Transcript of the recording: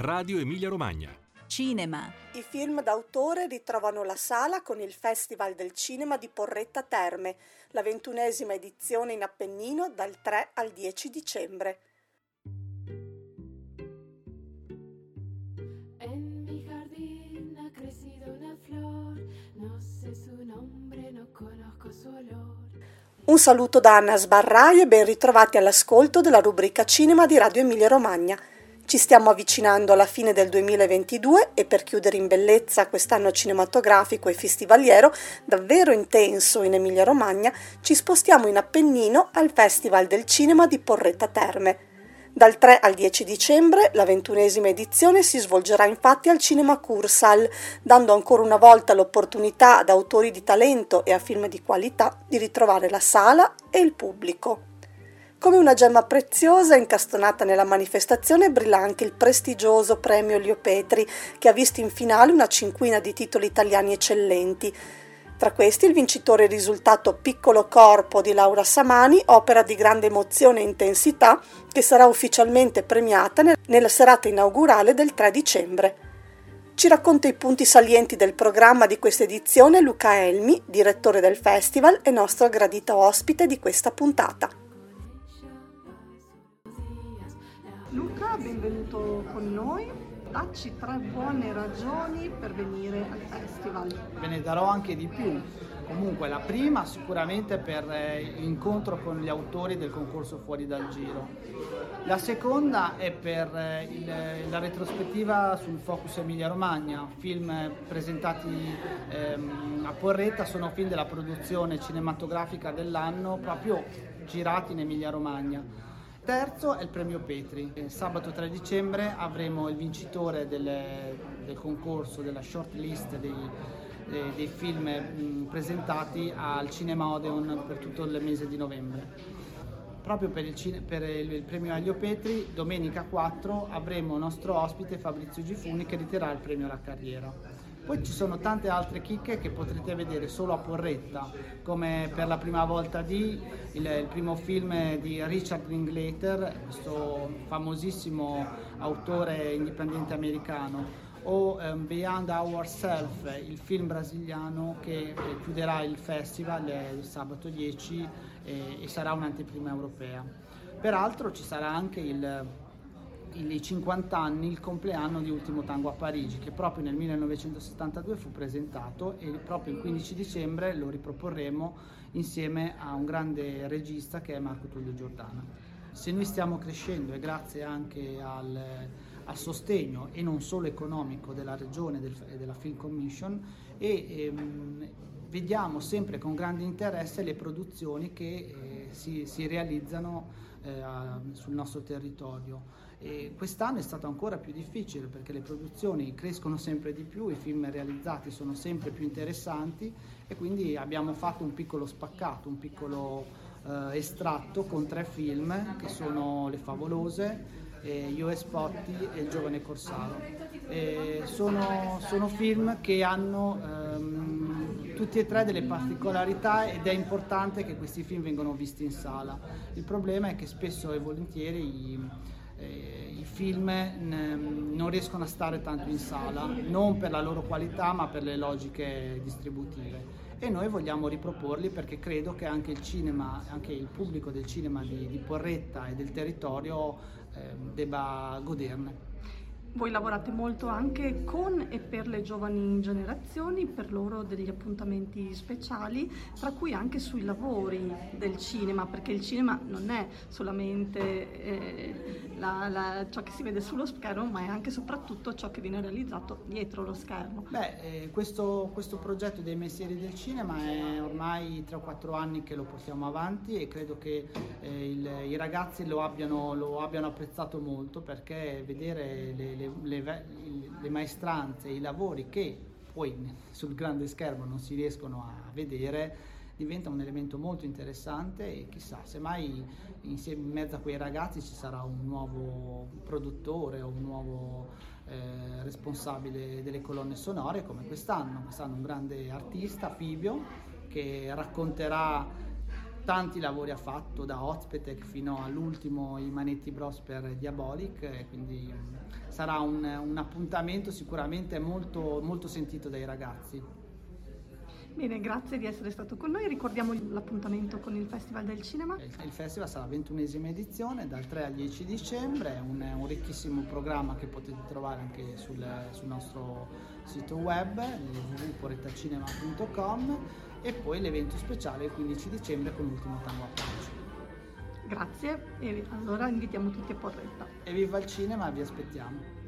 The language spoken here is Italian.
Radio Emilia Romagna. Cinema. I film d'autore ritrovano la sala con il Festival del Cinema di Porretta Terme, la ventunesima edizione in Appennino dal 3 al 10 dicembre. En mi jardín ha crecido una flor, no sé su nombre, no conozco su olor. Un saluto da Anna Sbarrai e ben ritrovati all'ascolto della rubrica Cinema di Radio Emilia Romagna. Ci stiamo avvicinando alla fine del 2022 e per chiudere in bellezza quest'anno cinematografico e festivaliero davvero intenso in Emilia Romagna, ci spostiamo in Appennino al Festival del Cinema di Porretta Terme. Dal 3 al 10 dicembre la ventunesima edizione si svolgerà infatti al Cinema Cursal, dando ancora una volta l'opportunità ad autori di talento e a film di qualità di ritrovare la sala e il pubblico. Come una gemma preziosa incastonata nella manifestazione brilla anche il prestigioso premio Lio Petri, che ha visto in finale una cinquina di titoli italiani eccellenti. Tra questi il vincitore risultato Piccolo Corpo di Laura Samani, opera di grande emozione e intensità, che sarà ufficialmente premiata nella serata inaugurale del 3 dicembre. Ci racconta i punti salienti del programma di questa edizione Luca Elmi, direttore del festival e nostro gradito ospite di questa puntata. Luca, benvenuto con noi. Dacci tre buone ragioni per venire al festival. Ve ne darò anche di più. Comunque la prima sicuramente per eh, l'incontro con gli autori del concorso Fuori dal Giro. La seconda è per eh, il- la retrospettiva sul Focus Emilia Romagna, film eh, presentati ehm, a Porretta, sono film della produzione cinematografica dell'anno proprio girati in Emilia Romagna. Terzo è il premio Petri. Eh, Sabato 3 dicembre avremo il vincitore del, del concorso, della short list dei, dei- dei film mh, presentati al Cinema Odeon per tutto il mese di novembre. Proprio per il, per il- premio Aglio Petri, domenica 4 avremo il nostro ospite Fabrizio Gifuni che ritirerà il premio alla carriera. Poi ci sono tante altre chicche che potrete vedere solo a Porretta, come per la prima volta di il, il primo film di Richard Linklater, questo famosissimo autore indipendente americano, o ehm, Beyond Ourself, il film brasiliano che eh, chiuderà il festival eh, il sabato 10 eh, e sarà un'anteprima europea. Peraltro ci sarà anche il- i 50 anni, il compleanno di Ultimo Tango a Parigi, che proprio nel 1972 fu presentato e proprio il 15 dicembre lo riproporremo insieme a un grande regista che è Marco Tullio Giordana. Se noi stiamo crescendo è grazie anche al, al sostegno e non solo economico della regione del- e della Film Commission e ehm, vediamo sempre con grande interesse le produzioni che eh, si, si realizzano eh, sul nostro territorio. E quest'anno è stato ancora più difficile perché le produzioni crescono sempre di più, i film realizzati sono sempre più interessanti e quindi abbiamo fatto un piccolo spaccato, un piccolo eh, estratto con tre film che sono Le Favolose, eh, Io e Spotti e Il Giovane Corsaro. E sono, sono film che hanno ehm, tutti e tre delle particolarità ed è importante che questi film vengano visti in sala. Il problema è che spesso e volentieri eh, i film n- non riescono a stare tanto in sala, non per la loro qualità ma per le logiche distributive. E noi vogliamo riproporli perché credo che anche il cinema, anche il pubblico del cinema di, di Porretta e del territorio ehm, debba goderne. Voi lavorate molto anche con e per le giovani generazioni, per loro degli appuntamenti speciali, tra cui anche sui lavori del cinema, perché il cinema non è solamente eh, la- la- ciò che si vede sullo schermo, ma è anche e soprattutto ciò che viene realizzato dietro lo schermo. Beh, eh, questo, questo progetto dei mestieri del cinema è ormai 3 o 4 anni che lo portiamo avanti e credo che eh, il- i ragazzi lo abbiano, lo abbiano apprezzato molto perché vedere le, le- le le maestranze, i lavori che poi sul grande schermo non si riescono a vedere diventa un elemento molto interessante e chissà, se mai insieme in mezzo a quei ragazzi ci sarà un nuovo produttore o un nuovo eh, responsabile delle colonne sonore come quest'anno. Quest'anno un grande artista, Pibio, che racconterà tanti lavori ha fatto, da Ozpetec fino all'ultimo i Manetti Bros per Diabolic, quindi mm, sarà un, un appuntamento sicuramente molto, molto sentito dai ragazzi. Bene, grazie di essere stato con noi. Ricordiamo l'appuntamento con il Festival del Cinema. Il, il festival sarà la ventunesima edizione dal 3 al 10 dicembre, è un, un ricchissimo programma che potete trovare anche sul, sul nostro sito web www.poretacinema.com e poi l'evento speciale il 15 dicembre con l'ultimo tango a Pace. Grazie e allora invitiamo tutti a Porretta. E viva il cinema, vi aspettiamo!